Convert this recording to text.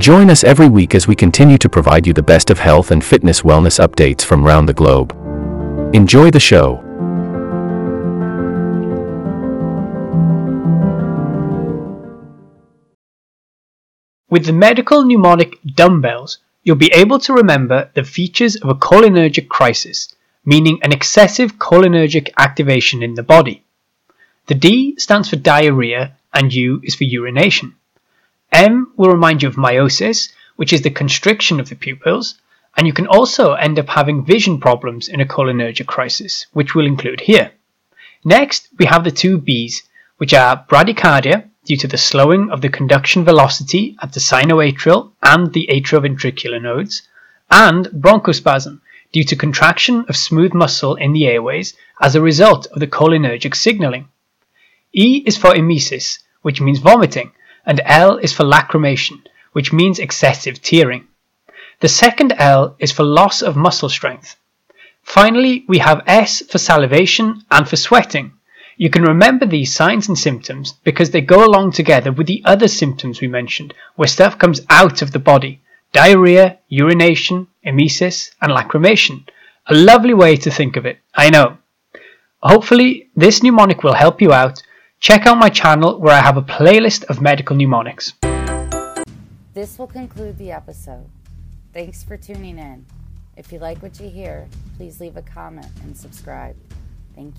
Join us every week as we continue to provide you the best of health and fitness wellness updates from around the globe. Enjoy the show. With the medical mnemonic dumbbells, you'll be able to remember the features of a cholinergic crisis, meaning an excessive cholinergic activation in the body. The D stands for diarrhea and U is for urination. M will remind you of miosis, which is the constriction of the pupils, and you can also end up having vision problems in a cholinergic crisis, which we'll include here. Next, we have the two B's, which are bradycardia, due to the slowing of the conduction velocity at the sinoatrial and the atrioventricular nodes, and bronchospasm, due to contraction of smooth muscle in the airways as a result of the cholinergic signaling. E is for emesis, which means vomiting, and L is for lacrimation, which means excessive tearing. The second L is for loss of muscle strength. Finally, we have S for salivation and for sweating. You can remember these signs and symptoms because they go along together with the other symptoms we mentioned, where stuff comes out of the body diarrhea, urination, emesis, and lacrimation. A lovely way to think of it, I know. Hopefully, this mnemonic will help you out. Check out my channel where I have a playlist of medical mnemonics. This will conclude the episode. Thanks for tuning in. If you like what you hear, please leave a comment and subscribe. Thank you.